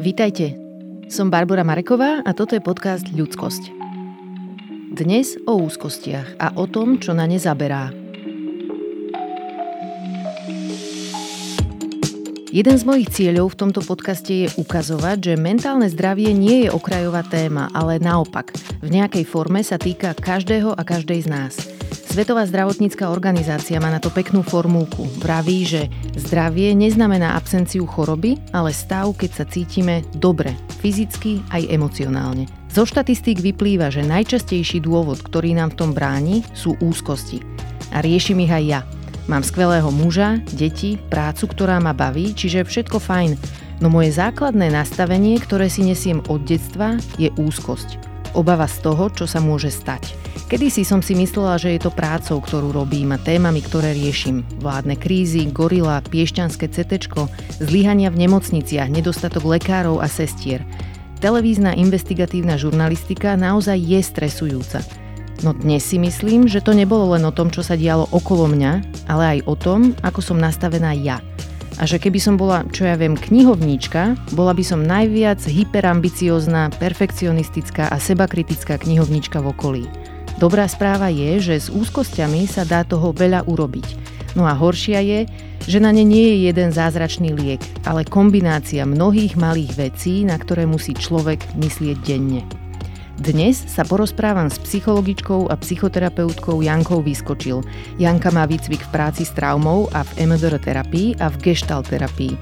Vítajte. Som Barbara Mareková a toto je podcast Ľudskosť. Dnes o úzkostiach a o tom, čo na ne zaberá. Jeden z mojich cieľov v tomto podcaste je ukazovať, že mentálne zdravie nie je okrajová téma, ale naopak, v nejakej forme sa týka každého a každej z nás. Svetová zdravotnícká organizácia má na to peknú formulku. Vraví, že zdravie neznamená absenciu choroby, ale stav, keď sa cítime dobre, fyzicky aj emocionálne. Zo štatistík vyplýva, že najčastejší dôvod, ktorý nám v tom bráni, sú úzkosti. A riešim ich aj ja – Mám skvelého muža, deti, prácu, ktorá ma baví, čiže všetko fajn. No moje základné nastavenie, ktoré si nesiem od detstva, je úzkosť. Obava z toho, čo sa môže stať. Kedysi som si myslela, že je to prácou, ktorú robím a témami, ktoré riešim. Vládne krízy, gorila, piešťanské CT, zlyhania v nemocniciach, nedostatok lekárov a sestier. Televízna investigatívna žurnalistika naozaj je stresujúca. No dnes si myslím, že to nebolo len o tom, čo sa dialo okolo mňa, ale aj o tom, ako som nastavená ja. A že keby som bola, čo ja viem, knihovníčka, bola by som najviac hyperambiciozná, perfekcionistická a sebakritická knihovníčka v okolí. Dobrá správa je, že s úzkosťami sa dá toho veľa urobiť. No a horšia je, že na ne nie je jeden zázračný liek, ale kombinácia mnohých malých vecí, na ktoré musí človek myslieť denne. Dnes sa porozprávam s psychologičkou a psychoterapeutkou Jankou Vyskočil. Janka má výcvik v práci s traumou a v MDR terapii a v gestalt terapii.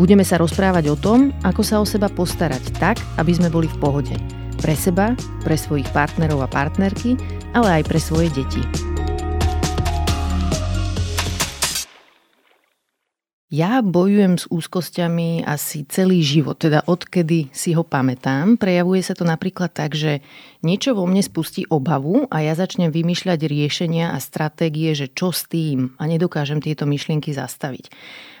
Budeme sa rozprávať o tom, ako sa o seba postarať tak, aby sme boli v pohode. Pre seba, pre svojich partnerov a partnerky, ale aj pre svoje deti. Ja bojujem s úzkosťami asi celý život, teda odkedy si ho pamätám. Prejavuje sa to napríklad tak, že niečo vo mne spustí obavu a ja začnem vymýšľať riešenia a stratégie, že čo s tým a nedokážem tieto myšlienky zastaviť.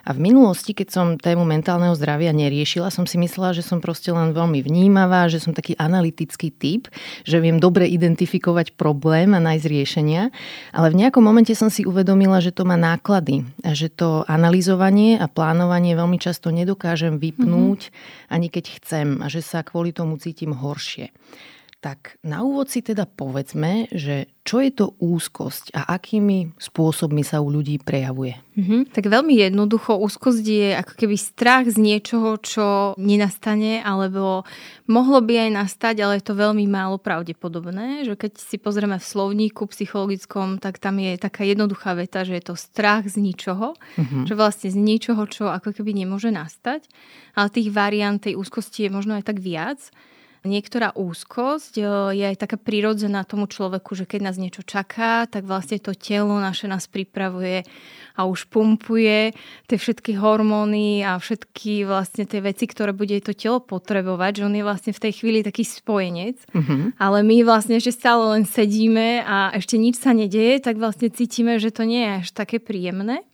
A v minulosti, keď som tému mentálneho zdravia neriešila, som si myslela, že som proste len veľmi vnímavá, že som taký analytický typ, že viem dobre identifikovať problém a nájsť riešenia. Ale v nejakom momente som si uvedomila, že to má náklady a že to analyzovanie a plánovanie veľmi často nedokážem vypnúť mm-hmm. ani keď chcem a že sa kvôli tomu cítim horšie. Tak na úvod si teda povedzme, že čo je to úzkosť a akými spôsobmi sa u ľudí prejavuje? Mm-hmm. Tak veľmi jednoducho, úzkosť je ako keby strach z niečoho, čo nenastane, alebo mohlo by aj nastať, ale je to veľmi málo pravdepodobné. Že keď si pozrieme v slovníku psychologickom, tak tam je taká jednoduchá veta, že je to strach z ničoho, mm-hmm. že vlastne z ničoho, čo ako keby nemôže nastať. Ale tých variant tej úzkosti je možno aj tak viac niektorá úzkosť e, je aj taká prirodzená tomu človeku, že keď nás niečo čaká, tak vlastne to telo naše nás pripravuje a už pumpuje tie všetky hormóny a všetky vlastne tie veci, ktoré bude to telo potrebovať, že on je vlastne v tej chvíli taký spojenec, uh-huh. ale my vlastne ešte stále len sedíme a ešte nič sa nedieje, tak vlastne cítime, že to nie je až také príjemné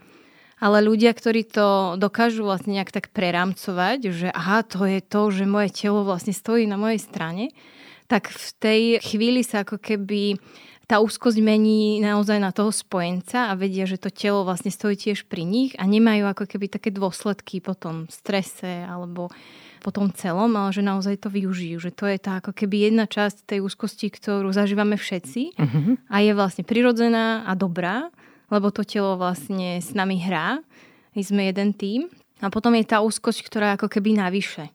ale ľudia, ktorí to dokážu vlastne nejak tak preramcovať, že aha, to je to, že moje telo vlastne stojí na mojej strane, tak v tej chvíli sa ako keby tá úzkosť mení naozaj na toho spojenca a vedia, že to telo vlastne stojí tiež pri nich a nemajú ako keby také dôsledky po tom strese alebo po tom celom, ale že naozaj to využijú. Že to je tá ako keby jedna časť tej úzkosti, ktorú zažívame všetci uh-huh. a je vlastne prirodzená a dobrá lebo to telo vlastne s nami hrá. My sme jeden tým. A potom je tá úzkosť, ktorá ako keby navyše.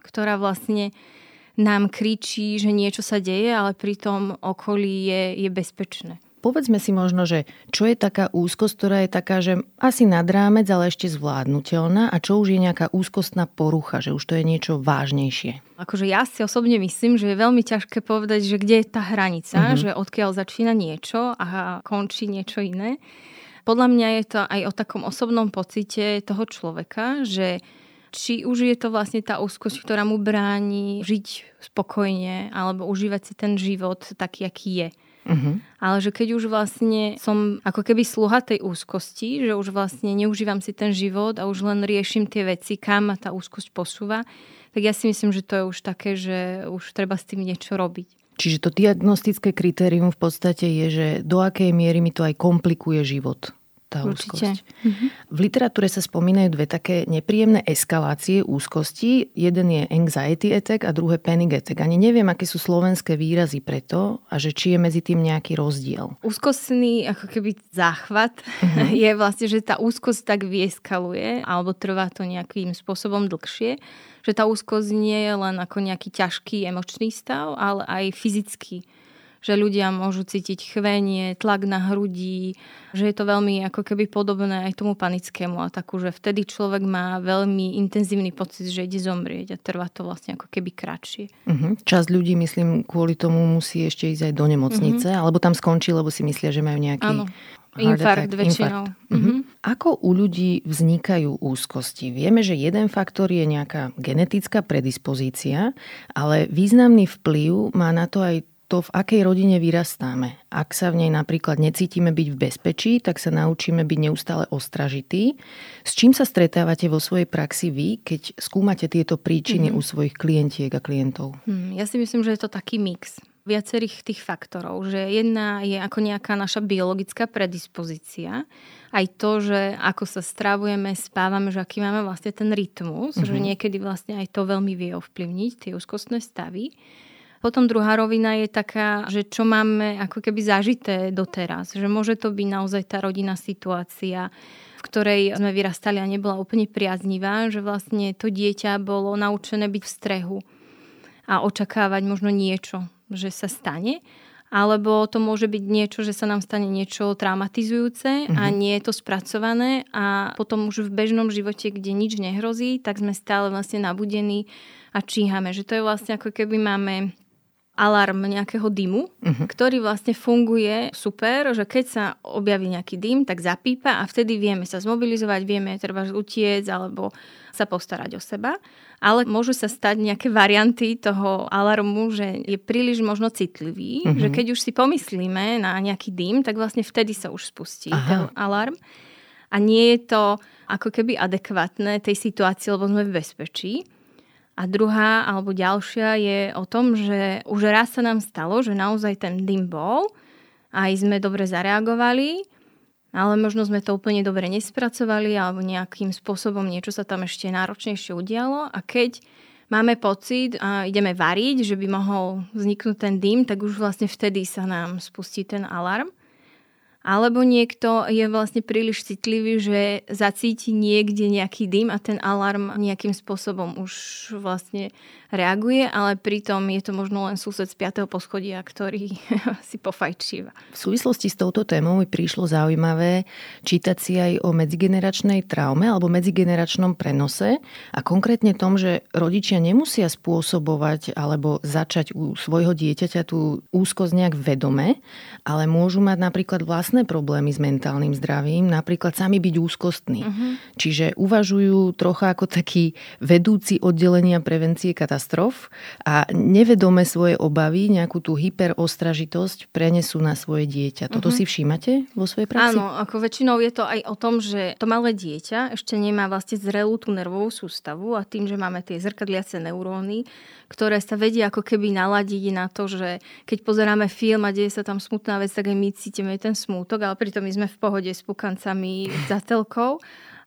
Ktorá vlastne nám kričí, že niečo sa deje, ale pri tom okolí je, je bezpečné. Povedzme si možno, že čo je taká úzkosť, ktorá je taká, že asi nad rámec, ale ešte zvládnutelná a čo už je nejaká úzkostná porucha, že už to je niečo vážnejšie. Akože ja si osobne myslím, že je veľmi ťažké povedať, že kde je tá hranica, mm-hmm. že odkiaľ začína niečo a končí niečo iné. Podľa mňa je to aj o takom osobnom pocite toho človeka, že či už je to vlastne tá úzkosť, ktorá mu bráni žiť spokojne alebo užívať si ten život taký, aký je. Uh-huh. Ale že keď už vlastne som ako keby sluha tej úzkosti, že už vlastne neužívam si ten život a už len riešim tie veci, kam ma tá úzkosť posúva, tak ja si myslím, že to je už také, že už treba s tým niečo robiť. Čiže to diagnostické kritérium v podstate je, že do akej miery mi to aj komplikuje život tá Určite. úzkosť. Mm-hmm. V literatúre sa spomínajú dve také nepríjemné eskalácie úzkosti. Jeden je anxiety attack a druhé panic attack. Ani neviem, aké sú slovenské výrazy preto a že či je medzi tým nejaký rozdiel. Úzkostný ako keby záchvat mm-hmm. je vlastne, že tá úzkosť tak vieskaluje alebo trvá to nejakým spôsobom dlhšie že tá úzkosť nie je len ako nejaký ťažký emočný stav, ale aj fyzický že ľudia môžu cítiť chvenie, tlak na hrudi, že je to veľmi ako keby podobné aj tomu panickému ataku, že vtedy človek má veľmi intenzívny pocit, že ide zomrieť a trvá to vlastne ako keby kratšie. Uh-huh. Časť ľudí, myslím, kvôli tomu musí ešte ísť aj do nemocnice, uh-huh. alebo tam skončí, lebo si myslia, že majú nejaký Áno. Infarkt attack, väčšinou. Infarkt. Uh-huh. Ako u ľudí vznikajú úzkosti? Vieme, že jeden faktor je nejaká genetická predispozícia, ale významný vplyv má na to aj to, v akej rodine vyrastáme. Ak sa v nej napríklad necítime byť v bezpečí, tak sa naučíme byť neustále ostražitý. S čím sa stretávate vo svojej praxi vy, keď skúmate tieto príčiny mm-hmm. u svojich klientiek a klientov? Hmm, ja si myslím, že je to taký mix viacerých tých faktorov, že jedna je ako nejaká naša biologická predispozícia, aj to, že ako sa stravujeme, spávame, že aký máme vlastne ten rytmus, mm-hmm. že mhm. niekedy vlastne aj to veľmi vie ovplyvniť tie úzkostné stavy. Potom druhá rovina je taká, že čo máme ako keby zažité doteraz. Že môže to byť naozaj tá rodinná situácia, v ktorej sme vyrastali a nebola úplne priaznivá, že vlastne to dieťa bolo naučené byť v strehu a očakávať možno niečo, že sa stane alebo to môže byť niečo, že sa nám stane niečo traumatizujúce mm-hmm. a mhm. nie je to spracované a potom už v bežnom živote, kde nič nehrozí, tak sme stále vlastne nabudení a číhame. Že to je vlastne ako keby máme alarm nejakého dymu, uh-huh. ktorý vlastne funguje super, že keď sa objaví nejaký dym, tak zapípa a vtedy vieme sa zmobilizovať, vieme treba utiec alebo sa postarať o seba. Ale môžu sa stať nejaké varianty toho alarmu, že je príliš možno citlivý, uh-huh. že keď už si pomyslíme na nejaký dym, tak vlastne vtedy sa už spustí Aha. ten alarm. A nie je to ako keby adekvátne tej situácii, lebo sme v bezpečí. A druhá alebo ďalšia je o tom, že už raz sa nám stalo, že naozaj ten dym bol, aj sme dobre zareagovali, ale možno sme to úplne dobre nespracovali alebo nejakým spôsobom niečo sa tam ešte náročnejšie udialo. A keď máme pocit a ideme variť, že by mohol vzniknúť ten dym, tak už vlastne vtedy sa nám spustí ten alarm alebo niekto je vlastne príliš citlivý, že zacíti niekde nejaký dym a ten alarm nejakým spôsobom už vlastne reaguje, ale pritom je to možno len sused z 5. poschodia, ktorý si pofajčíva. V súvislosti s touto témou mi prišlo zaujímavé čítať si aj o medzigeneračnej traume alebo medzigeneračnom prenose a konkrétne tom, že rodičia nemusia spôsobovať alebo začať u svojho dieťaťa tú úzkosť nejak vedome, ale môžu mať napríklad vlastné problémy s mentálnym zdravím, napríklad sami byť úzkostní. Uh-huh. Čiže uvažujú trocha ako taký vedúci oddelenia prevencie katastrof a nevedome svoje obavy, nejakú tú hyperostražitosť prenesú na svoje dieťa. Toto uh-huh. si všímate vo svojej praxi? Áno, ako väčšinou je to aj o tom, že to malé dieťa ešte nemá vlastne zrelú tú nervovú sústavu a tým, že máme tie zrkadliace neuróny, ktoré sa vedia ako keby naladiť na to, že keď pozeráme film a deje sa tam smutná vec, tak aj my cítime ten smútok, ale pritom my sme v pohode s pukancami za telkou.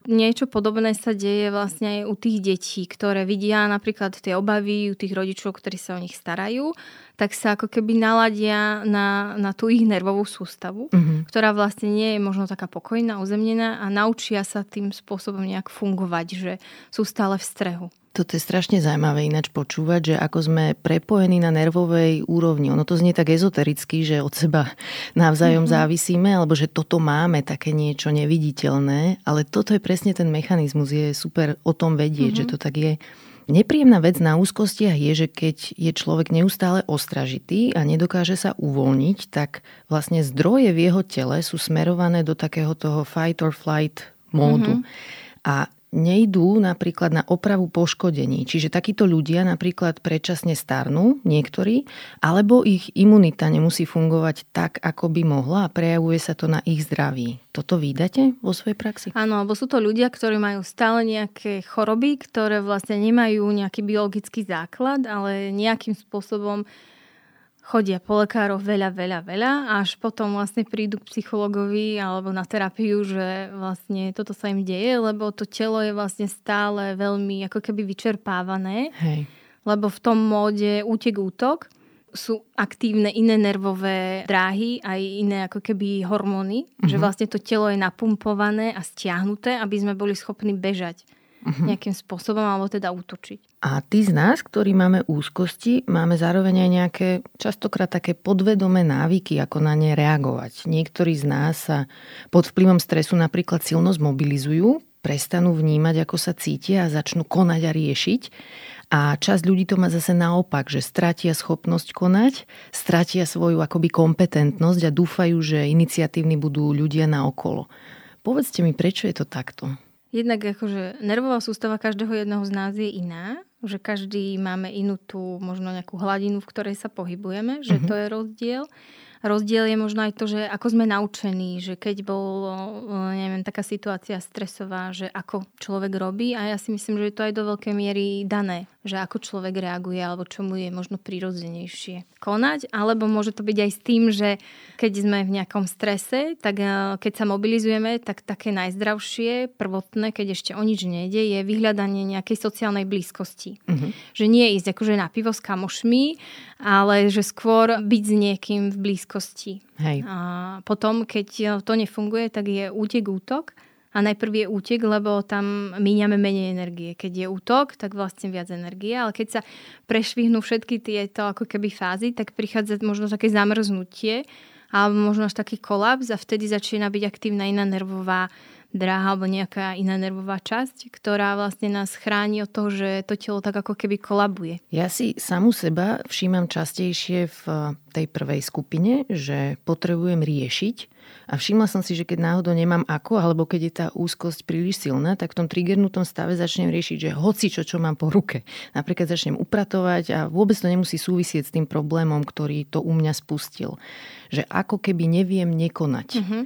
Niečo podobné sa deje vlastne aj u tých detí, ktoré vidia napríklad tie obavy u tých rodičov, ktorí sa o nich starajú, tak sa ako keby naladia na, na tú ich nervovú sústavu, mm-hmm. ktorá vlastne nie je možno taká pokojná, uzemnená a naučia sa tým spôsobom nejak fungovať, že sú stále v strehu. Toto je strašne zaujímavé ináč počúvať, že ako sme prepojení na nervovej úrovni. Ono to znie tak ezotericky, že od seba navzájom mm-hmm. závisíme, alebo že toto máme také niečo neviditeľné, ale toto je presne ten mechanizmus. Je super o tom vedieť, mm-hmm. že to tak je. Nepríjemná vec na úzkostiach je, že keď je človek neustále ostražitý a nedokáže sa uvoľniť, tak vlastne zdroje v jeho tele sú smerované do takého toho fight or flight módu. Mm-hmm. A nejdú napríklad na opravu poškodení. Čiže takíto ľudia napríklad predčasne starnú, niektorí, alebo ich imunita nemusí fungovať tak, ako by mohla a prejavuje sa to na ich zdraví. Toto vydate vo svojej praxi? Áno, alebo sú to ľudia, ktorí majú stále nejaké choroby, ktoré vlastne nemajú nejaký biologický základ, ale nejakým spôsobom chodia po lekároch veľa, veľa, veľa, až potom vlastne prídu k psychologovi alebo na terapiu, že vlastne toto sa im deje, lebo to telo je vlastne stále veľmi ako keby vyčerpávané. Hej. Lebo v tom móde útek útok sú aktívne iné nervové dráhy, aj iné ako keby hormóny, mm-hmm. že vlastne to telo je napumpované a stiahnuté, aby sme boli schopní bežať uh-huh. nejakým spôsobom alebo teda útočiť. A tí z nás, ktorí máme úzkosti, máme zároveň aj nejaké častokrát také podvedomé návyky, ako na ne reagovať. Niektorí z nás sa pod vplyvom stresu napríklad silno zmobilizujú, prestanú vnímať, ako sa cítia a začnú konať a riešiť. A časť ľudí to má zase naopak, že stratia schopnosť konať, stratia svoju akoby kompetentnosť a dúfajú, že iniciatívni budú ľudia na okolo. Povedzte mi, prečo je to takto? Jednak akože nervová sústava každého jedného z nás je iná, že každý máme inú tú možno nejakú hladinu, v ktorej sa pohybujeme, že uh-huh. to je rozdiel. Rozdiel je možno aj to, že ako sme naučení, že keď bol, neviem, taká situácia stresová, že ako človek robí a ja si myslím, že je to aj do veľkej miery dané, že ako človek reaguje alebo čo mu je možno prirodzenejšie konať, alebo môže to byť aj s tým, že keď sme v nejakom strese, tak e, keď sa mobilizujeme, tak také najzdravšie, prvotné, keď ešte o nič nejde, je vyhľadanie nejakej sociálnej blízkosti. Uh-huh. Že nie ísť akože na pivo s kamošmi, ale že skôr byť s niekým v blízkosti. Hej. A potom, keď to nefunguje, tak je útek, útok a najprv je útek, lebo tam míňame menej energie. Keď je útok, tak vlastne viac energie, ale keď sa prešvihnú všetky tieto ako keby fázy, tak prichádza možno také zamrznutie alebo možno až taký kolaps a vtedy začína byť aktívna iná nervová dráha alebo nejaká iná nervová časť, ktorá vlastne nás chráni od toho, že to telo tak ako keby kolabuje. Ja si samu seba všímam častejšie v tej prvej skupine, že potrebujem riešiť a všimla som si, že keď náhodou nemám ako, alebo keď je tá úzkosť príliš silná, tak v tom triggernutom stave začnem riešiť, že hoci čo, čo mám po ruke. Napríklad začnem upratovať a vôbec to nemusí súvisieť s tým problémom, ktorý to u mňa spustil. Že ako keby neviem nekonať. Mm-hmm.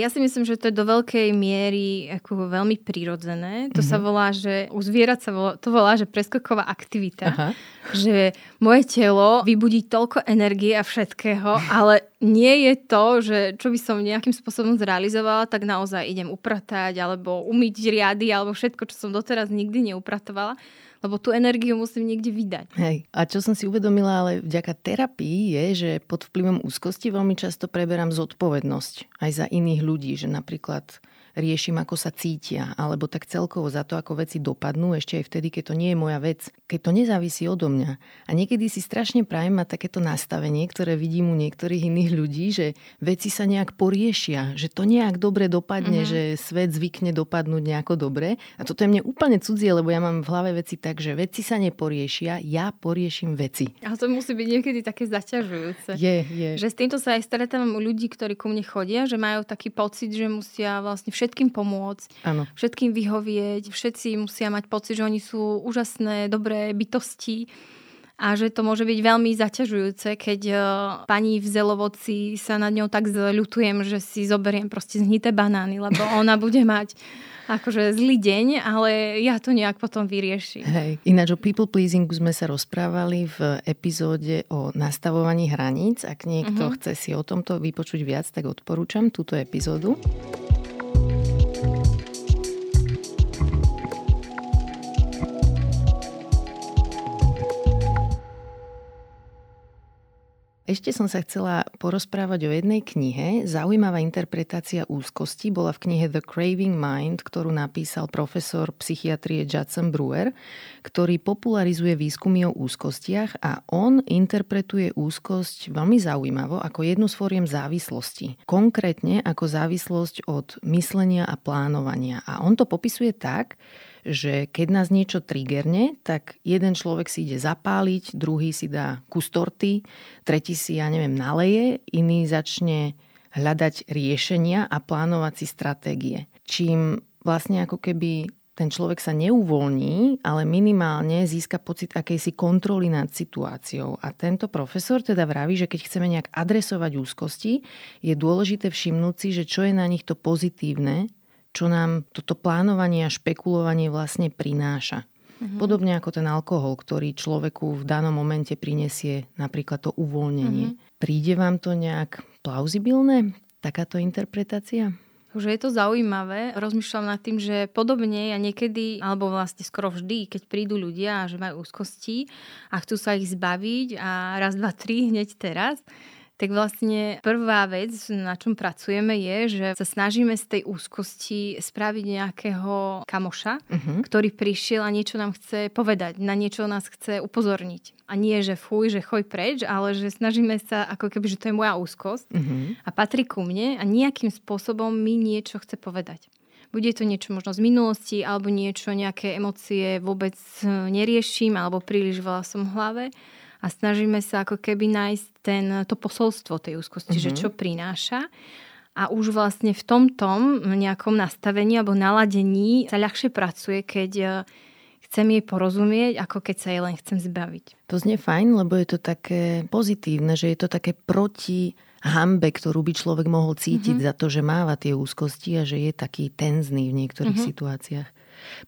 Ja si myslím, že to je do veľkej miery ako veľmi prírodzené. To mm-hmm. sa volá, že u zvierat sa volá, to volá, že preskoková aktivita. Aha. Že moje telo vybudí toľko energie a všetkého, ale nie je to, že čo by som nejakým spôsobom zrealizovala, tak naozaj idem upratať alebo umyť riady alebo všetko, čo som doteraz nikdy neupratovala lebo tú energiu musím niekde vydať. Hej. A čo som si uvedomila, ale vďaka terapii je, že pod vplyvom úzkosti veľmi často preberám zodpovednosť aj za iných ľudí, že napríklad riešim, ako sa cítia, alebo tak celkovo za to, ako veci dopadnú, ešte aj vtedy, keď to nie je moja vec, keď to nezávisí odo mňa. A niekedy si strašne prajem mať takéto nastavenie, ktoré vidím u niektorých iných ľudí, že veci sa nejak poriešia, že to nejak dobre dopadne, mm-hmm. že svet zvykne dopadnúť nejako dobre. A toto je mne úplne cudzie, lebo ja mám v hlave veci tak, že veci sa neporiešia, ja poriešim veci. A to musí byť niekedy také zaťažujúce. Je, je. Že s týmto sa aj stretávam u ľudí, ktorí ku mne chodia, že majú taký pocit, že musia vlastne všetkým pomôcť, ano. všetkým vyhovieť, všetci musia mať pocit, že oni sú úžasné, dobré bytosti a že to môže byť veľmi zaťažujúce, keď uh, pani v zelovoci sa nad ňou tak zľutujem, že si zoberiem proste zhnité banány, lebo ona bude mať akože zlý deň, ale ja to nejak potom vyriešim. Hej. Ináč o people pleasingu sme sa rozprávali v epizóde o nastavovaní hraníc. Ak niekto uh-huh. chce si o tomto vypočuť viac, tak odporúčam túto epizódu. Ešte som sa chcela porozprávať o jednej knihe. Zaujímavá interpretácia úzkosti bola v knihe The Craving Mind, ktorú napísal profesor psychiatrie Judson Brewer, ktorý popularizuje výskumy o úzkostiach a on interpretuje úzkosť veľmi zaujímavo ako jednu z fóriem závislosti. Konkrétne ako závislosť od myslenia a plánovania. A on to popisuje tak, že keď nás niečo triggerne, tak jeden človek si ide zapáliť, druhý si dá kus torty, tretí si, ja neviem, naleje, iný začne hľadať riešenia a plánovať si stratégie. Čím vlastne ako keby ten človek sa neuvoľní, ale minimálne získa pocit akejsi kontroly nad situáciou. A tento profesor teda vraví, že keď chceme nejak adresovať úzkosti, je dôležité všimnúť si, že čo je na nich to pozitívne čo nám toto plánovanie a špekulovanie vlastne prináša. Mm-hmm. Podobne ako ten alkohol, ktorý človeku v danom momente prinesie napríklad to uvoľnenie. Mm-hmm. Príde vám to nejak plauzibilné, takáto interpretácia? že je to zaujímavé. Rozmýšľam nad tým, že podobne ja niekedy, alebo vlastne skoro vždy, keď prídu ľudia, že majú úzkosti a chcú sa ich zbaviť a raz, dva, tri hneď teraz, tak vlastne prvá vec, na čom pracujeme, je, že sa snažíme z tej úzkosti spraviť nejakého kamoša, uh-huh. ktorý prišiel a niečo nám chce povedať, na niečo nás chce upozorniť. A nie, že fuj, že choj preč, ale že snažíme sa, ako keby, že to je moja úzkosť uh-huh. a patrí ku mne a nejakým spôsobom mi niečo chce povedať. Bude to niečo možno z minulosti, alebo niečo, nejaké emócie vôbec neriešim, alebo príliš veľa som v hlave a snažíme sa ako keby nájsť ten, to posolstvo tej úzkosti, mm-hmm. že mhm. čo prináša. A už vlastne v tomto nejakom nastavení alebo naladení sa ľahšie pracuje, keď e, chcem jej porozumieť, ako keď sa jej len chcem zbaviť. To znie fajn, lebo je to také pozitívne, že je to také proti hambe, ktorú by človek mohol cítiť mm-hmm. za to, že máva tie úzkosti a že je taký tenzný v niektorých mm-hmm. situáciách.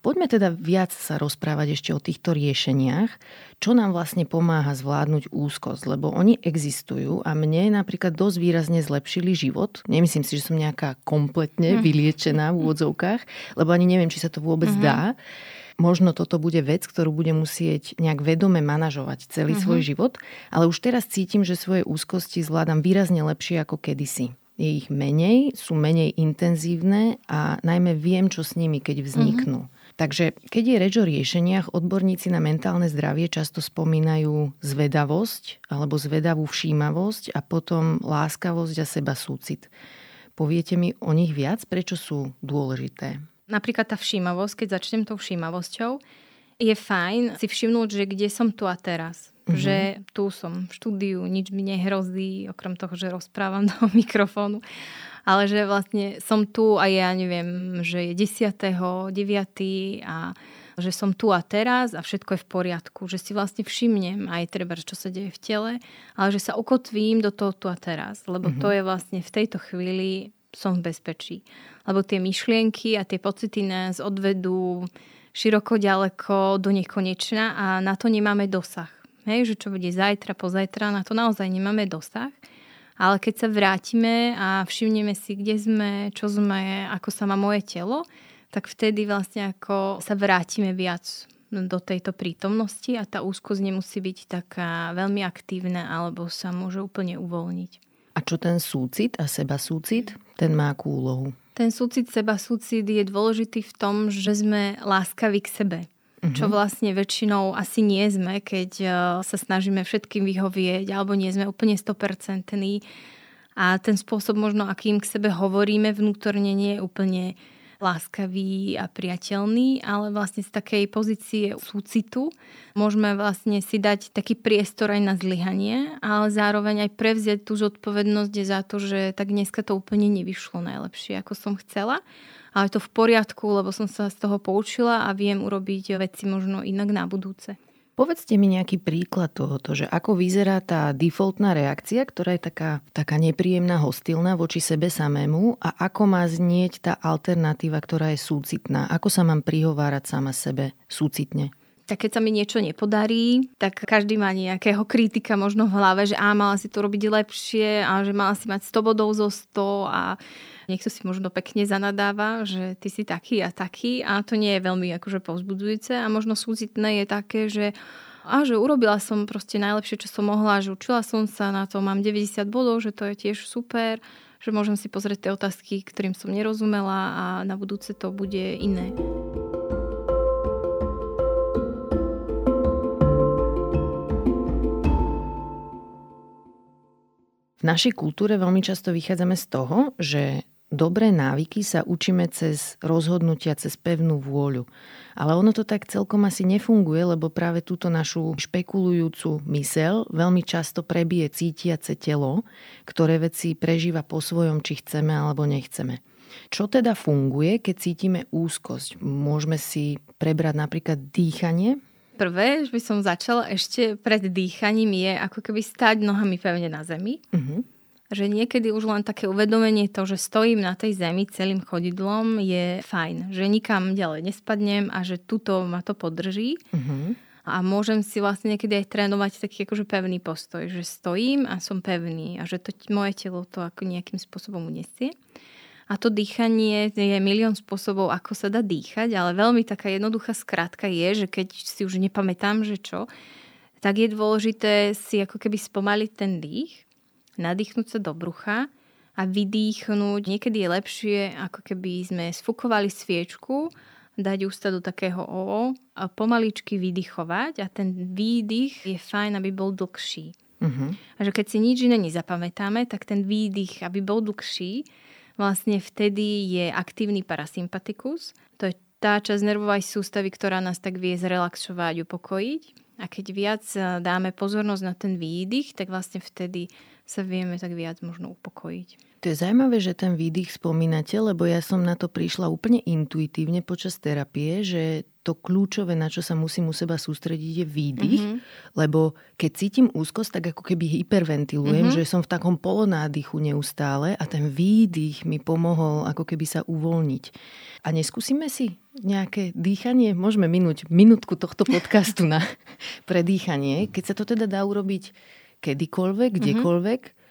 Poďme teda viac sa rozprávať ešte o týchto riešeniach, čo nám vlastne pomáha zvládnuť úzkosť, lebo oni existujú a mne napríklad dosť výrazne zlepšili život. Nemyslím si, že som nejaká kompletne mhm. vyliečená v úvodzovkách, lebo ani neviem, či sa to vôbec mm-hmm. dá. Možno toto bude vec, ktorú bude musieť nejak vedome manažovať celý mm-hmm. svoj život, ale už teraz cítim, že svoje úzkosti zvládam výrazne lepšie ako kedysi je ich menej, sú menej intenzívne a najmä viem, čo s nimi, keď vzniknú. Mm-hmm. Takže keď je reč o riešeniach, odborníci na mentálne zdravie často spomínajú zvedavosť alebo zvedavú všímavosť a potom láskavosť a seba súcit. Poviete mi o nich viac, prečo sú dôležité? Napríklad tá všímavosť, keď začnem tou všímavosťou, je fajn si všimnúť, že kde som tu a teraz Mm-hmm. Že tu som v štúdiu, nič mi nehrozí, okrem toho, že rozprávam do mikrofónu. Ale že vlastne som tu a ja neviem, že je 10. 9. a že som tu a teraz a všetko je v poriadku. Že si vlastne všimnem aj treba, čo sa deje v tele, ale že sa ukotvím do toho tu a teraz. Lebo mm-hmm. to je vlastne v tejto chvíli som v bezpečí. Lebo tie myšlienky a tie pocity nás odvedú široko, ďaleko, do nekonečna a na to nemáme dosah. Hej, že čo bude zajtra, pozajtra, na to naozaj nemáme dosah. Ale keď sa vrátime a všimneme si, kde sme, čo sme, ako sa má moje telo, tak vtedy vlastne ako sa vrátime viac do tejto prítomnosti a tá úzkosť nemusí byť taká veľmi aktívna alebo sa môže úplne uvoľniť. A čo ten súcit a seba súcit, ten má akú úlohu? Ten súcit, seba súcit je dôležitý v tom, že sme láskaví k sebe mm-hmm. čo vlastne väčšinou asi nie sme, keď e, sa snažíme všetkým vyhovieť alebo nie sme úplne 100% a ten spôsob možno, akým k sebe hovoríme vnútorne nie je úplne láskavý a priateľný, ale vlastne z takej pozície súcitu môžeme vlastne si dať taký priestor aj na zlyhanie, ale zároveň aj prevziať tú zodpovednosť za to, že tak dneska to úplne nevyšlo najlepšie, ako som chcela ale to v poriadku, lebo som sa z toho poučila a viem urobiť veci možno inak na budúce. Povedzte mi nejaký príklad tohoto, že ako vyzerá tá defaultná reakcia, ktorá je taká, taká nepríjemná, hostilná voči sebe samému a ako má znieť tá alternatíva, ktorá je súcitná. Ako sa mám prihovárať sama sebe súcitne? Tak keď sa mi niečo nepodarí, tak každý má nejakého kritika možno v hlave, že á, mala si to robiť lepšie a že mala si mať 100 bodov zo 100 a niekto si možno pekne zanadáva, že ty si taký a taký a to nie je veľmi akože povzbudzujúce a možno súcitné je také, že a že urobila som proste najlepšie, čo som mohla, že učila som sa na to, mám 90 bodov, že to je tiež super, že môžem si pozrieť tie otázky, ktorým som nerozumela a na budúce to bude iné. V našej kultúre veľmi často vychádzame z toho, že dobré návyky sa učíme cez rozhodnutia, cez pevnú vôľu. Ale ono to tak celkom asi nefunguje, lebo práve túto našu špekulujúcu mysel veľmi často prebije cítiace telo, ktoré veci prežíva po svojom, či chceme alebo nechceme. Čo teda funguje, keď cítime úzkosť? Môžeme si prebrať napríklad dýchanie, Prvé, že by som začala ešte pred dýchaním je ako keby stať nohami pevne na zemi. Uh-huh. že niekedy už len také uvedomenie to, že stojím na tej zemi celým chodidlom je fajn. Že nikam ďalej nespadnem a že tuto ma to podrží. Uh-huh. A môžem si vlastne niekedy aj trénovať taký akože pevný postoj, že stojím a som pevný a že to moje telo to ako nejakým spôsobom unesie. A to dýchanie je milión spôsobov, ako sa dá dýchať, ale veľmi taká jednoduchá skratka je, že keď si už nepamätám, že čo, tak je dôležité si ako keby spomaliť ten dých, nadýchnuť sa do brucha a vydýchnuť. Niekedy je lepšie, ako keby sme sfukovali sviečku, dať ústa do takého O a pomaličky vydychovať a ten výdych je fajn, aby bol dlhší. Uh-huh. A že keď si nič iné nezapamätáme, tak ten výdych, aby bol dlhší, vlastne vtedy je aktívny parasympatikus. To je tá časť nervovej sústavy, ktorá nás tak vie zrelaxovať, upokojiť. A keď viac e, dáme pozornosť na ten výdych, tak vlastne vtedy sa vieme tak viac možno upokojiť. To je zaujímavé, že ten výdych spomínate, lebo ja som na to prišla úplne intuitívne počas terapie, že to kľúčové, na čo sa musím u seba sústrediť, je výdych, mm-hmm. lebo keď cítim úzkosť, tak ako keby hyperventilujem, mm-hmm. že som v takom polonádychu neustále a ten výdych mi pomohol ako keby sa uvoľniť. A neskúsime si nejaké dýchanie? Môžeme minúť minútku tohto podcastu na predýchanie, keď sa to teda dá urobiť kedykoľvek, mhm. kdekoľvek. Mm-hmm.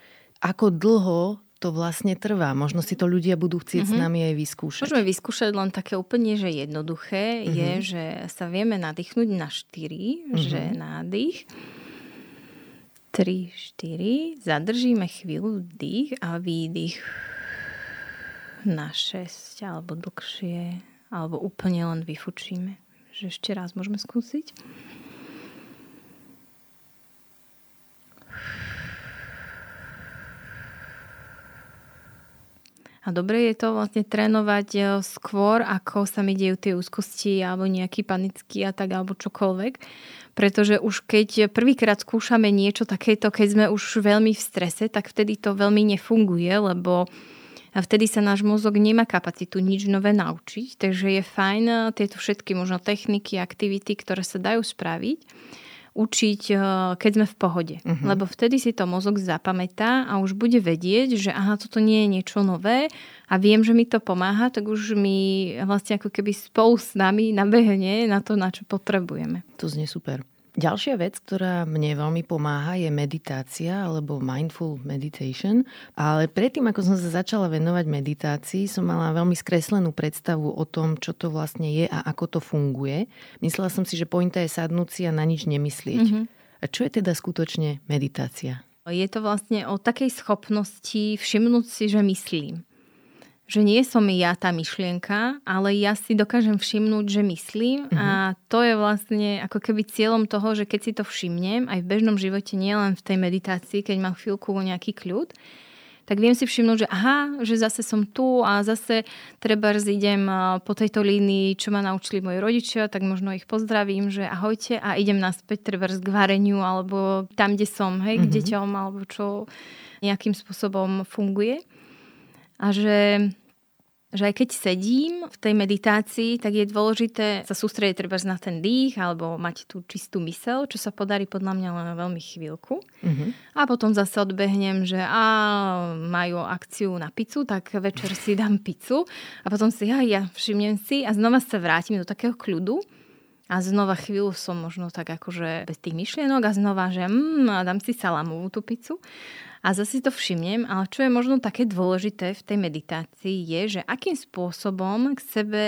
Ako dlho to vlastne trvá? Možno si to ľudia budú chcieť mm-hmm. s mhm. nami aj vyskúšať. Môžeme vyskúšať len také úplne, že jednoduché mm-hmm. je, že sa vieme nadýchnuť na 4, mm-hmm. že nádych. 3, 4. Zadržíme chvíľu dých a výdych na 6 alebo dlhšie alebo úplne len vyfučíme. Že ešte raz môžeme skúsiť. A dobre je to vlastne trénovať e, skôr, ako sa mi dejú tie úzkosti alebo nejaký panický a tak alebo čokoľvek. Pretože už keď prvýkrát skúšame niečo takéto, keď sme už veľmi v strese, tak vtedy to veľmi nefunguje, lebo a vtedy sa náš mozog nemá kapacitu nič nové naučiť, takže je fajn e, tieto všetky možno techniky, aktivity, ktoré sa dajú spraviť, učiť, eh, keď sme v pohode. Uh-huh. Lebo vtedy si to mozog zapamätá a už bude vedieť, že aha, toto nie je niečo nové a viem, že mi to pomáha, tak už mi vlastne ako keby spolu s nami nabehne na to, na čo potrebujeme. To znie super. Ďalšia vec, ktorá mne veľmi pomáha, je meditácia alebo mindful meditation. Ale predtým, ako som sa začala venovať meditácii, som mala veľmi skreslenú predstavu o tom, čo to vlastne je a ako to funguje. Myslela som si, že pointa je sadnúť si a na nič nemyslieť. Mm-hmm. A čo je teda skutočne meditácia? Je to vlastne o takej schopnosti všimnúť si, že myslím že nie som ja tá myšlienka, ale ja si dokážem všimnúť, že myslím uh-huh. a to je vlastne ako keby cieľom toho, že keď si to všimnem aj v bežnom živote, nielen v tej meditácii, keď mám chvíľku nejaký kľud, tak viem si všimnúť, že aha, že zase som tu a zase treba idem po tejto línii, čo ma naučili moji rodičia, tak možno ich pozdravím, že ahojte a idem naspäť treba k vareniu alebo tam, kde som, hej, mm-hmm. k mhm. deťom alebo čo nejakým spôsobom funguje. A že že aj keď sedím v tej meditácii, tak je dôležité sa sústrediť treba na ten dých alebo mať tú čistú mysel, čo sa podarí podľa mňa len veľmi chvíľku. Mm-hmm. A potom zase odbehnem, že a majú akciu na pizzu, tak večer si dám pizzu a potom si ja, ja všimnem si a znova sa vrátim do takého kľudu a znova chvíľu som možno tak akože bez tých myšlienok a znova, že mm, dám si salamovú tú pizzu a zase to všimnem, ale čo je možno také dôležité v tej meditácii je, že akým spôsobom k sebe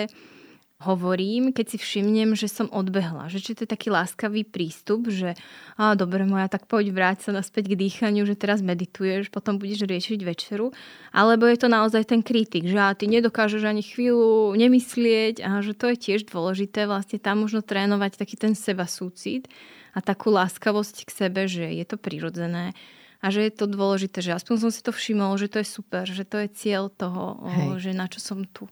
hovorím, keď si všimnem, že som odbehla. Že či to je taký láskavý prístup, že á, dobre moja, tak poď vráť sa naspäť k dýchaniu, že teraz medituješ, potom budeš riešiť večeru. Alebo je to naozaj ten kritik, že á, ty nedokážeš ani chvíľu nemyslieť a že to je tiež dôležité vlastne tam možno trénovať taký ten seba súcit a takú láskavosť k sebe, že je to prirodzené a že je to dôležité, že aspoň som si to všimol, že to je super, že to je cieľ toho, Hej. že na čo som tu.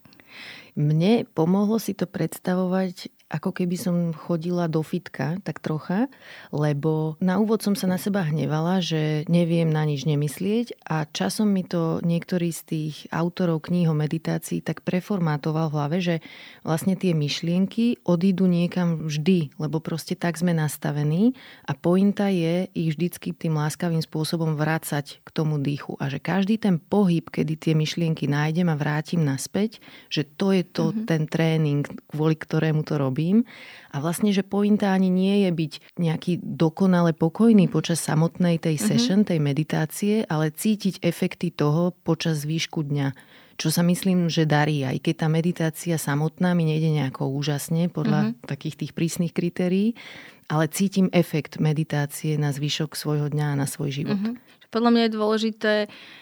Mne pomohlo si to predstavovať ako keby som chodila do fitka, tak trocha, lebo na úvod som sa na seba hnevala, že neviem na nič nemyslieť a časom mi to niektorý z tých autorov kníh o meditácii tak preformátoval v hlave, že vlastne tie myšlienky odídu niekam vždy, lebo proste tak sme nastavení a pointa je ich vždycky tým láskavým spôsobom vrácať k tomu dýchu a že každý ten pohyb, kedy tie myšlienky nájdem a vrátim naspäť, že to je to, mm-hmm. ten tréning, kvôli ktorému to robím. A vlastne, že pointa ani nie je byť nejaký dokonale pokojný počas samotnej tej mm-hmm. session, tej meditácie, ale cítiť efekty toho počas výšku dňa. Čo sa myslím, že darí, aj keď tá meditácia samotná mi nejde nejako úžasne podľa mm-hmm. takých tých prísnych kritérií, ale cítim efekt meditácie na zvyšok svojho dňa a na svoj život. Mm-hmm. Podľa mňa je dôležité,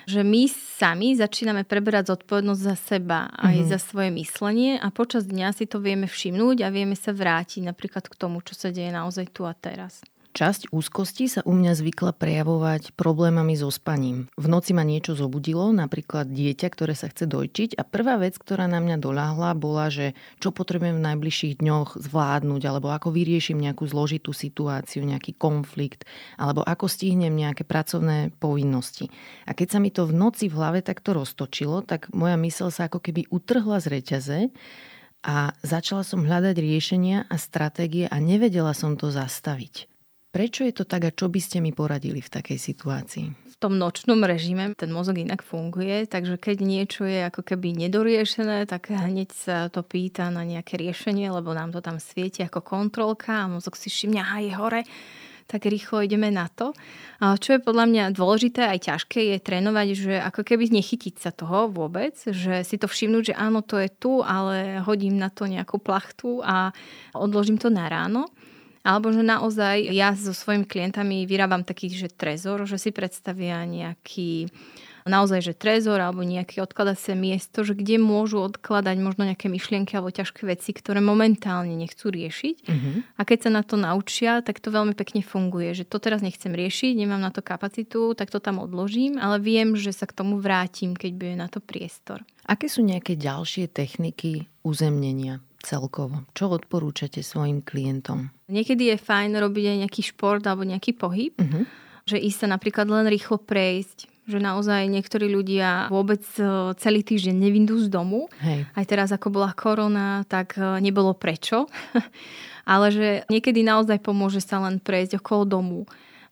že my sami začíname preberať zodpovednosť za seba aj mm-hmm. za svoje myslenie a počas dňa si to vieme všimnúť a vieme sa vrátiť napríklad k tomu, čo sa deje naozaj tu a teraz. Časť úzkosti sa u mňa zvykla prejavovať problémami so spaním. V noci ma niečo zobudilo, napríklad dieťa, ktoré sa chce dojčiť a prvá vec, ktorá na mňa doľahla, bola, že čo potrebujem v najbližších dňoch zvládnuť, alebo ako vyrieším nejakú zložitú situáciu, nejaký konflikt, alebo ako stihnem nejaké pracovné povinnosti. A keď sa mi to v noci v hlave takto roztočilo, tak moja mysel sa ako keby utrhla z reťaze a začala som hľadať riešenia a stratégie a nevedela som to zastaviť. Prečo je to tak a čo by ste mi poradili v takej situácii? V tom nočnom režime ten mozog inak funguje, takže keď niečo je ako keby nedoriešené, tak hneď sa to pýta na nejaké riešenie, lebo nám to tam svieti ako kontrolka a mozog si všimne, aha, je hore, tak rýchlo ideme na to. A čo je podľa mňa dôležité aj ťažké, je trénovať, že ako keby nechytiť sa toho vôbec, že si to všimnúť, že áno, to je tu, ale hodím na to nejakú plachtu a odložím to na ráno. Alebo že naozaj ja so svojimi klientami vyrábam taký, že trezor, že si predstavia nejaký naozaj, že trezor alebo nejaké odkladacie miesto, že kde môžu odkladať možno nejaké myšlienky alebo ťažké veci, ktoré momentálne nechcú riešiť. Uh-huh. A keď sa na to naučia, tak to veľmi pekne funguje, že to teraz nechcem riešiť, nemám na to kapacitu, tak to tam odložím, ale viem, že sa k tomu vrátim, keď bude na to priestor. Aké sú nejaké ďalšie techniky uzemnenia? Celkovo? Čo odporúčate svojim klientom? Niekedy je fajn robiť aj nejaký šport alebo nejaký pohyb. Uh-huh. Že ísť sa napríklad len rýchlo prejsť, že naozaj niektorí ľudia vôbec e, celý týždeň nevyndú z domu. Hej. Aj teraz, ako bola korona, tak e, nebolo prečo. Ale že niekedy naozaj pomôže sa len prejsť okolo domu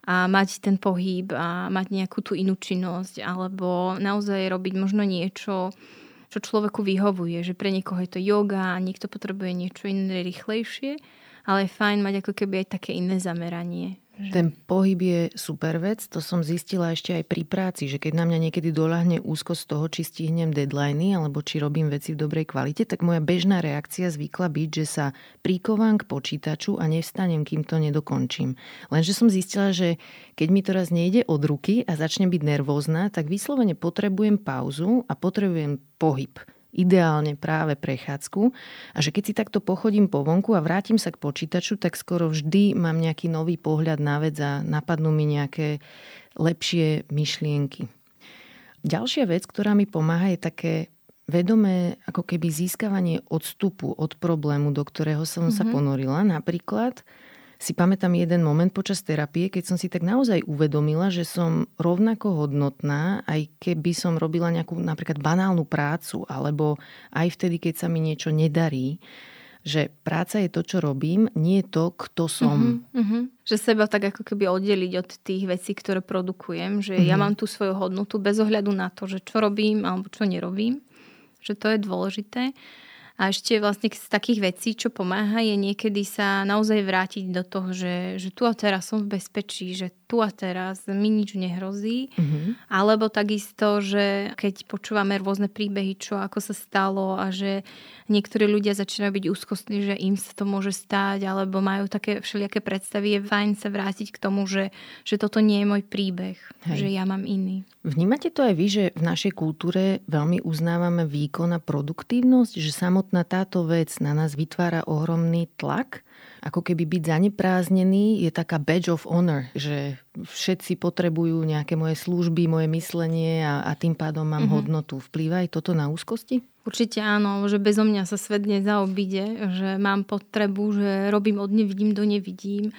a mať ten pohyb a mať nejakú tú inú činnosť alebo naozaj robiť možno niečo, čo človeku vyhovuje, že pre niekoho je to yoga a niekto potrebuje niečo iné rýchlejšie, ale je fajn mať ako keby aj také iné zameranie. Ten pohyb je super vec, to som zistila ešte aj pri práci, že keď na mňa niekedy doľahne úzko z toho, či stihnem deadliny alebo či robím veci v dobrej kvalite, tak moja bežná reakcia zvykla byť, že sa príkovám k počítaču a nevstanem, kým to nedokončím. Lenže som zistila, že keď mi to raz nejde od ruky a začnem byť nervózna, tak vyslovene potrebujem pauzu a potrebujem pohyb ideálne práve prechádzku a že keď si takto pochodím po vonku a vrátim sa k počítaču, tak skoro vždy mám nejaký nový pohľad na vec a napadnú mi nejaké lepšie myšlienky. Ďalšia vec, ktorá mi pomáha, je také vedomé ako keby získavanie odstupu od problému, do ktorého som mm-hmm. sa mhm. ponorila. Napríklad si pamätám jeden moment počas terapie, keď som si tak naozaj uvedomila, že som rovnako hodnotná, aj keby som robila nejakú napríklad banálnu prácu, alebo aj vtedy, keď sa mi niečo nedarí že práca je to, čo robím, nie je to, kto som. Uh-huh, uh-huh. Že seba tak ako keby oddeliť od tých vecí, ktoré produkujem. Že uh-huh. ja mám tú svoju hodnotu bez ohľadu na to, že čo robím alebo čo nerobím. Že to je dôležité. A ešte vlastne z takých vecí, čo pomáha, je niekedy sa naozaj vrátiť do toho, že, že tu a teraz som v bezpečí, že tu a teraz mi nič nehrozí. Mm-hmm. Alebo takisto, že keď počúvame rôzne príbehy, čo ako sa stalo a že niektorí ľudia začínajú byť úzkostní, že im sa to môže stať, alebo majú také všelijaké predstavy, je fajn sa vrátiť k tomu, že, že toto nie je môj príbeh, Hej. že ja mám iný. Vnímate to aj vy, že v našej kultúre veľmi uznávame výkon a produktívnosť, že samotná táto vec na nás vytvára ohromný tlak, ako keby byť zanepráznený je taká badge of honor, že všetci potrebujú nejaké moje služby, moje myslenie a, a tým pádom mám mm-hmm. hodnotu. Vplýva aj toto na úzkosti? Určite áno, že bezo mňa sa svet nezaobíde, že mám potrebu, že robím od nevidím do nevidím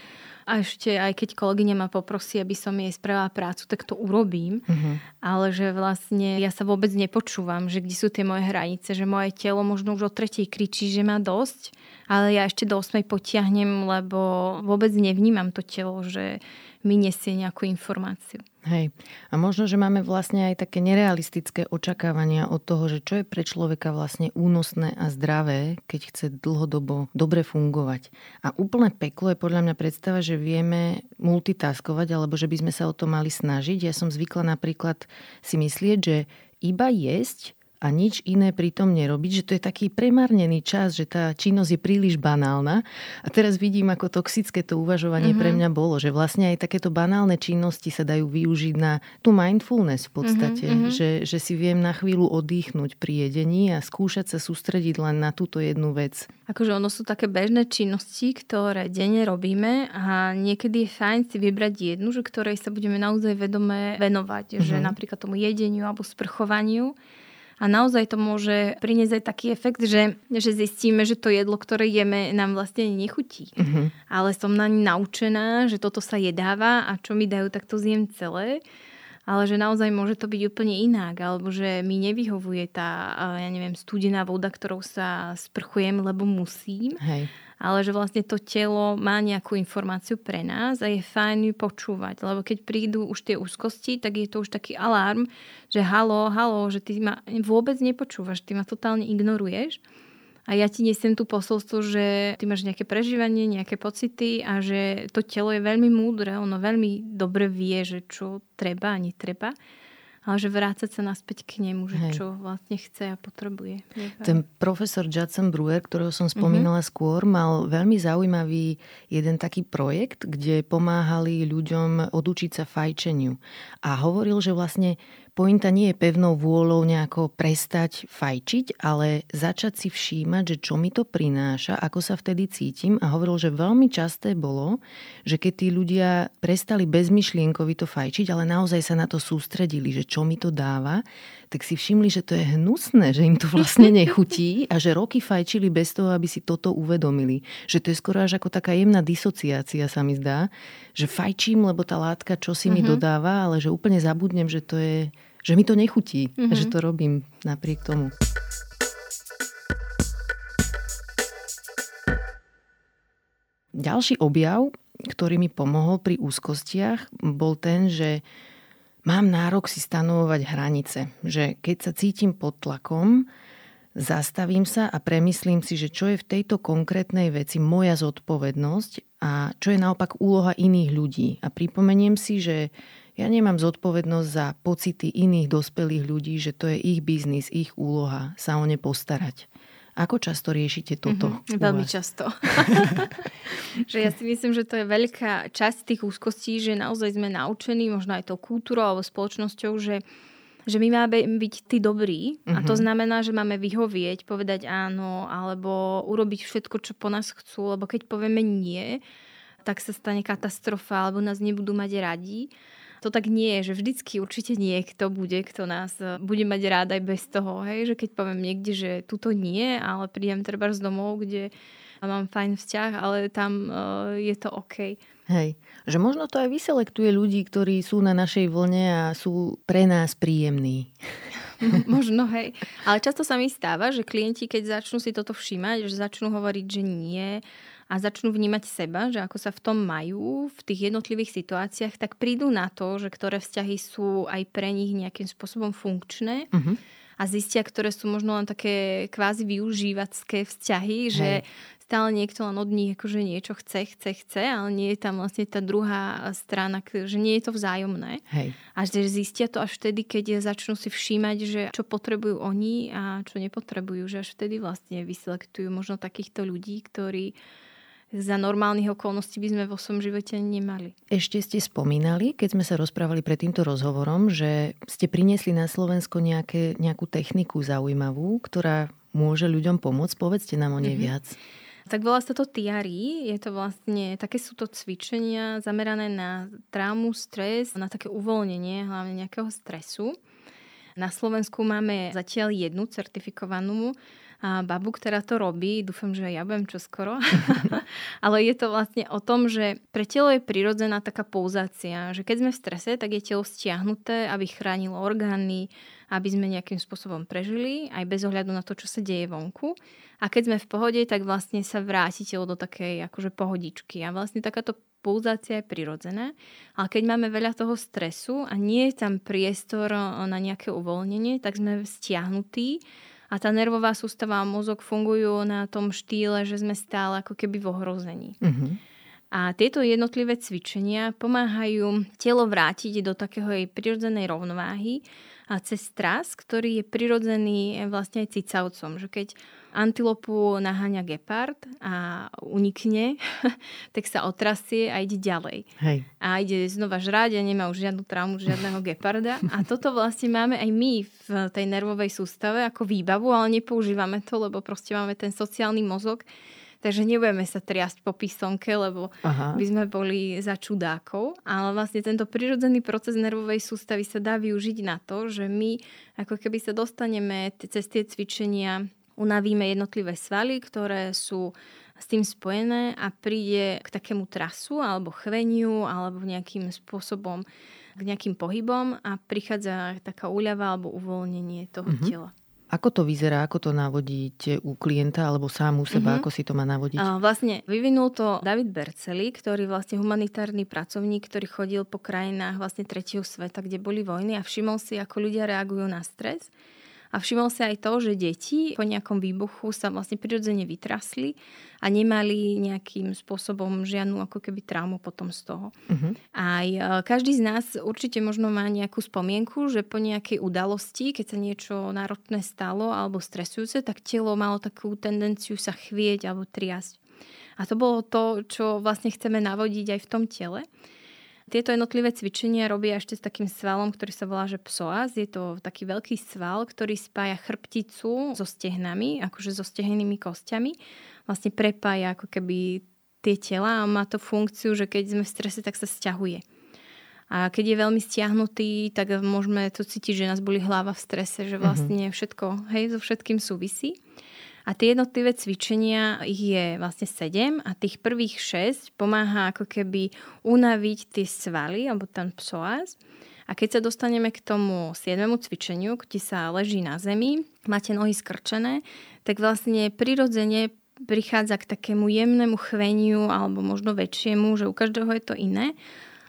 a ešte aj keď kolegyňa ma poprosí, aby som jej spravila prácu, tak to urobím. Uh-huh. Ale že vlastne ja sa vôbec nepočúvam, že kde sú tie moje hranice, že moje telo možno už o tretej kričí, že má dosť, ale ja ešte do 8 potiahnem, lebo vôbec nevnímam to telo, že mi nesie nejakú informáciu. Hej. A možno, že máme vlastne aj také nerealistické očakávania od toho, že čo je pre človeka vlastne únosné a zdravé, keď chce dlhodobo dobre fungovať. A úplne peklo je podľa mňa predstava, že vieme multitaskovať, alebo že by sme sa o to mali snažiť. Ja som zvykla napríklad si myslieť, že iba jesť a nič iné pritom nerobiť, že to je taký premárnený čas, že tá činnosť je príliš banálna. A teraz vidím, ako toxické to uvažovanie mm-hmm. pre mhm. mňa bolo, že vlastne aj takéto banálne činnosti sa dajú využiť na tú mindfulness v podstate, mm-hmm. že, že si viem na chvíľu oddychnúť pri jedení a skúšať sa sústrediť len na túto jednu vec. Akože ono sú také bežné činnosti, ktoré denne robíme a niekedy je fajn si vybrať jednu, že ktorej sa budeme naozaj vedome venovať, mm-hmm. že mhm. napríklad tomu jedeniu alebo sprchovaniu a naozaj to môže priniesť aj taký efekt, že, že zistíme, že to jedlo, ktoré jeme, nám vlastne nechutí. Uh-huh. Ale som na naučená, že toto sa jedáva a čo mi dajú, tak to zjem celé ale že naozaj môže to byť úplne inak, alebo že mi nevyhovuje tá, ja neviem, studená voda, ktorou sa sprchujem, lebo musím. Hej ale že vlastne to telo má nejakú informáciu pre nás a je fajn ju počúvať, lebo keď prídu už tie úzkosti, tak je to už taký alarm, že halo, halo, že ty ma vôbec nepočúvaš, ty ma totálne ignoruješ. A ja ti nesiem tú posolstvo, že ty máš nejaké prežívanie, nejaké pocity a že to telo je veľmi múdre, ono veľmi dobre vie, že čo treba a netreba ale že vrácať sa naspäť k nemu, že Hej. čo vlastne chce a potrebuje. Ten profesor Judson Brewer, ktorého som spomínala mm-hmm. skôr, mal veľmi zaujímavý jeden taký projekt, kde pomáhali ľuďom odučiť sa fajčeniu. A hovoril, že vlastne pointa nie je pevnou vôľou nejako prestať fajčiť, ale začať si všímať, že čo mi to prináša, ako sa vtedy cítim. A hovoril, že veľmi časté bolo, že keď tí ľudia prestali bezmyšlienkovi to fajčiť, ale naozaj sa na to sústredili, že čo mi to dáva, tak si všimli, že to je hnusné, že im to vlastne nechutí a že roky fajčili bez toho, aby si toto uvedomili. Že to je skoro až ako taká jemná disociácia sa mi zdá, že fajčím, lebo tá látka čo si mi mm-hmm. dodáva, ale že úplne zabudnem, že to je že mi to nechutí mm-hmm. že to robím napriek tomu. Ďalší objav, ktorý mi pomohol pri úzkostiach, bol ten, že mám nárok si stanovovať hranice. Že keď sa cítim pod tlakom, zastavím sa a premyslím si, že čo je v tejto konkrétnej veci moja zodpovednosť a čo je naopak úloha iných ľudí. A pripomeniem si, že ja nemám zodpovednosť za pocity iných dospelých ľudí, že to je ich biznis, ich úloha sa o ne postarať. Ako často riešite toto? Mm-hmm, veľmi často. že ja si myslím, že to je veľká časť tých úzkostí, že naozaj sme naučení, možno aj tou kultúrou alebo spoločnosťou, že že my máme byť tí dobrí mm-hmm. a to mhm. znamená, že máme vyhovieť, povedať áno alebo urobiť všetko, čo po nás chcú, lebo keď povieme nie, tak sa stane katastrofa alebo nás nebudú mať radi to tak nie je, že vždycky určite niekto bude, kto nás e, bude mať rád aj bez toho, hej, že keď poviem niekde, že tuto nie, ale prídem treba z domov, kde mám fajn vzťah, ale tam uh, je to OK. Hej, že možno to aj vyselektuje ľudí, ktorí sú na našej vlne a sú pre nás príjemní. Možno, hej. Ale často sa mi stáva, že klienti, keď začnú si toto všímať, že začnú hovoriť, že nie, a začnú vnímať seba, že ako sa v tom majú v tých jednotlivých situáciách, tak prídu na to, že ktoré vzťahy sú aj pre nich nejakým spôsobom funkčné. Uh-huh a zistia, ktoré sú možno len také kvázi využívacké vzťahy, Hej. že stále niekto len od nich akože niečo chce, chce, chce, ale nie je tam vlastne tá druhá strana, že nie je to vzájomné. Hej. A že zistia to až vtedy, keď začnú si všímať, že čo potrebujú oni a čo nepotrebujú, že až vtedy vlastne vyselektujú možno takýchto ľudí, ktorí za normálnych okolností by sme vo svojom živote nemali. Ešte ste spomínali, keď sme sa rozprávali pred týmto rozhovorom, že ste priniesli na Slovensko nejaké, nejakú techniku zaujímavú, ktorá môže ľuďom pomôcť. Povedzte nám o nej mm-hmm. viac. Tak volá sa to tiari. Je to vlastne, také sú to cvičenia zamerané na traumu, stres, na také uvoľnenie, hlavne nejakého stresu. Na Slovensku máme zatiaľ jednu certifikovanú babu, ktorá to robí. Dúfam, že ja budem čoskoro. Ale je to vlastne o tom, že pre telo je prirodzená taká pouzácia, že keď sme v strese, tak je telo stiahnuté, aby chránilo orgány, aby sme nejakým spôsobom prežili, aj bez ohľadu na to, čo sa deje vonku. A keď sme v pohode, tak vlastne sa vráti telo do takej akože pohodičky. A vlastne takáto pulzácia je prirodzená, ale keď máme veľa toho stresu a nie je tam priestor na nejaké uvoľnenie, tak sme stiahnutí a tá nervová sústava a mozog fungujú na tom štýle, že sme stále ako keby v ohrození. Uh-huh. A tieto jednotlivé cvičenia pomáhajú telo vrátiť do takého jej prirodzenej rovnováhy a cez stras, ktorý je prirodzený vlastne aj cicavcom. Že keď antilopu naháňa gepard a unikne, tak sa otrasie a ide ďalej. Hej. A ide znova žrať a nemá už žiadnu traumu žiadneho geparda. A toto vlastne máme aj my v tej nervovej sústave ako výbavu, ale nepoužívame to, lebo proste máme ten sociálny mozog, Takže nebudeme sa triasť po písonke, lebo Aha. by sme boli za čudákov. Ale vlastne tento prirodzený proces nervovej sústavy sa dá využiť na to, že my ako keby sa dostaneme cez tie cvičenia unavíme jednotlivé svaly, ktoré sú s tým spojené a príde k takému trasu alebo chveniu alebo nejakým spôsobom k nejakým pohybom a prichádza taká úľava alebo uvoľnenie toho mm-hmm. tela. Ako to vyzerá, ako to navodíte u klienta alebo sám u seba, mm-hmm. ako si to má navodiť? A vlastne vyvinul to David Berceli, ktorý vlastne humanitárny pracovník, ktorý chodil po krajinách vlastne tretieho sveta, kde boli vojny a všimol si, ako ľudia reagujú na stres a všimol sa aj to, že deti po nejakom výbuchu sa vlastne prirodzene vytrasli a nemali nejakým spôsobom žiadnu ako keby traumu potom z toho. Uh-huh. Aj e, každý z nás určite možno má nejakú spomienku, že po nejakej udalosti, keď sa niečo náročné stalo alebo stresujúce, tak telo malo takú tendenciu sa chvieť alebo triasť. A to bolo to, čo vlastne chceme navodiť aj v tom tele. Tieto jednotlivé cvičenia robia ešte s takým svalom, ktorý sa volá že psoas. Je to taký veľký sval, ktorý spája chrbticu so stehnami, akože so stehnými kostiami. Vlastne prepája ako keby tie tela a má to funkciu, že keď sme v strese, tak sa stiahuje. A keď je veľmi stiahnutý, tak môžeme to cítiť, že nás boli hlava v strese, že mhm. vlastne všetko, hej, so všetkým súvisí. A tie jednotlivé cvičenia, ich je vlastne 7 a tých prvých 6 pomáha ako keby unaviť tie svaly, alebo ten psoas. A keď sa dostaneme k tomu 7. cvičeniu, kde sa leží na zemi, máte nohy skrčené, tak vlastne prirodzene prichádza k takému jemnému chveniu alebo možno väčšiemu, že u každého je to iné.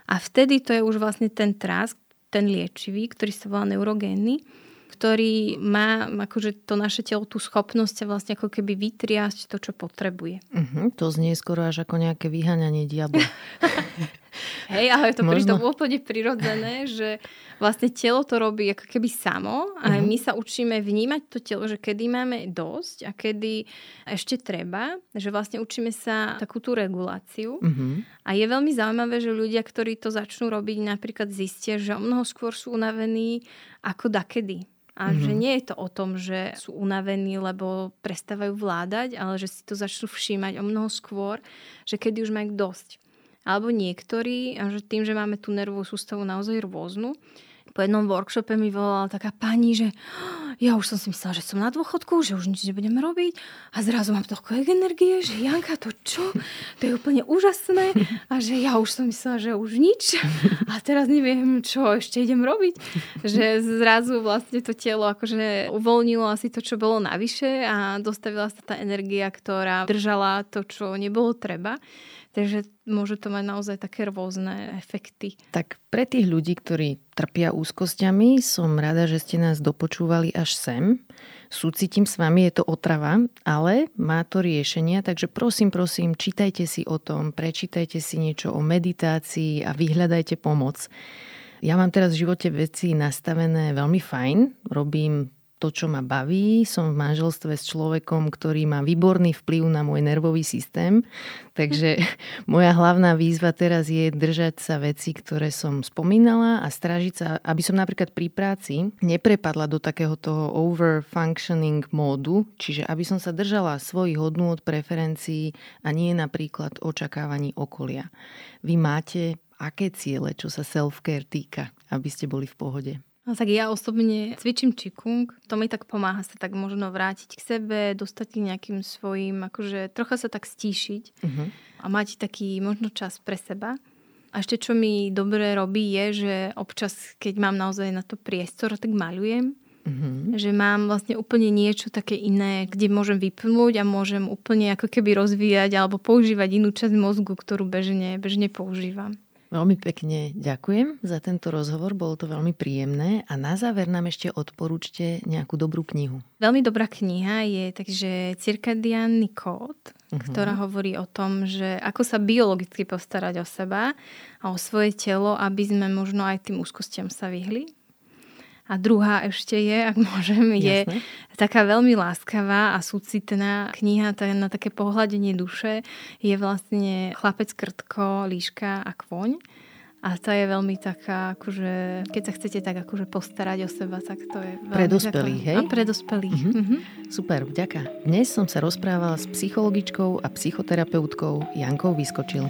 A vtedy to je už vlastne ten trásk, ten liečivý, ktorý sa volá neurogénny ktorý má akože to naše telo tú schopnosť sa vlastne ako keby vytriasť to, čo potrebuje. Uh-huh, to znie skoro až ako nejaké vyháňanie diabla. Hej, ale to pritom úplne prirodzené, že vlastne telo to robí ako keby samo a uh-huh. my sa učíme vnímať to telo, že kedy máme dosť a kedy ešte treba, že vlastne učíme sa takú tú reguláciu. Uh-huh. A je veľmi zaujímavé, že ľudia, ktorí to začnú robiť, napríklad zistia, že o mnoho skôr sú unavení ako dakedy. A mm-hmm. že nie je to o tom, že sú unavení, lebo prestávajú vládať, ale že si to začnú všímať o mnoho skôr, že kedy už majú dosť. Alebo niektorí, že tým, že máme tú nervovú sústavu naozaj rôznu, po jednom workshope mi volala taká pani, že ja už som si myslela, že som na dôchodku, že už nič nebudem robiť a zrazu mám toľko energie, že Janka, to čo? To je úplne úžasné a že ja už som myslela, že už nič a teraz neviem, čo ešte idem robiť. Že zrazu vlastne to telo akože uvoľnilo asi to, čo bolo navyše a dostavila sa tá energia, ktorá držala to, čo nebolo treba. Takže môže to mať naozaj také rôzne efekty. Tak pre tých ľudí, ktorí trpia úzkosťami, som rada, že ste nás dopočúvali až sem. Súcitím s vami, je to otrava, ale má to riešenia, takže prosím, prosím, čítajte si o tom, prečítajte si niečo o meditácii a vyhľadajte pomoc. Ja mám teraz v živote veci nastavené veľmi fajn, robím to, čo ma baví. Som v manželstve s človekom, ktorý má výborný vplyv na môj nervový systém. Takže moja hlavná výzva teraz je držať sa veci, ktoré som spomínala a strážiť sa, aby som napríklad pri práci neprepadla do takého toho overfunctioning módu, čiže aby som sa držala svojich hodnôt, preferencií a nie napríklad očakávaní okolia. Vy máte aké ciele, čo sa self-care týka, aby ste boli v pohode? No, tak ja osobne cvičím čikung, to mi tak pomáha sa tak možno vrátiť k sebe, dostať k nejakým svojim, akože trocha sa tak stíšiť uh-huh. a mať taký možno čas pre seba. A ešte čo mi dobre robí je, že občas, keď mám naozaj na to priestor, tak malujem. Uh-huh. Že mám vlastne úplne niečo také iné, kde môžem vypnúť a môžem úplne ako keby rozvíjať alebo používať inú časť mozgu, ktorú bežne, bežne používam. Veľmi pekne ďakujem za tento rozhovor, bolo to veľmi príjemné a na záver nám ešte odporúčte nejakú dobrú knihu. Veľmi dobrá kniha je takže Cirkadiánny kód, uh-huh. ktorá hovorí o tom, že ako sa biologicky postarať o seba a o svoje telo, aby sme možno aj tým úzkostiam sa vyhli. A druhá ešte je, ak môžem, je Jasne. taká veľmi láskavá a súcitná kniha na také pohľadenie duše. Je vlastne Chlapec, krtko, líška a kvoň. A tá je veľmi taká, akože, keď sa chcete tak akože postarať o seba, tak to je veľmi... Pre dospelých, hej? A pre dospelých. Mm-hmm. Mm-hmm. Super, vďaka. Dnes som sa rozprávala s psychologičkou a psychoterapeutkou Jankou Vyskočil.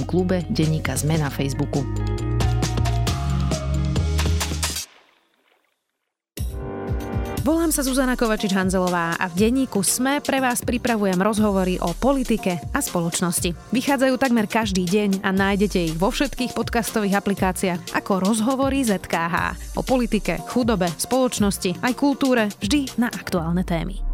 Facebookovom klube Denníka Zme na Facebooku. Volám sa Zuzana Kovačič-Hanzelová a v denníku SME pre vás pripravujem rozhovory o politike a spoločnosti. Vychádzajú takmer každý deň a nájdete ich vo všetkých podcastových aplikáciách ako rozhovory ZKH. O politike, chudobe, spoločnosti aj kultúre vždy na aktuálne témy.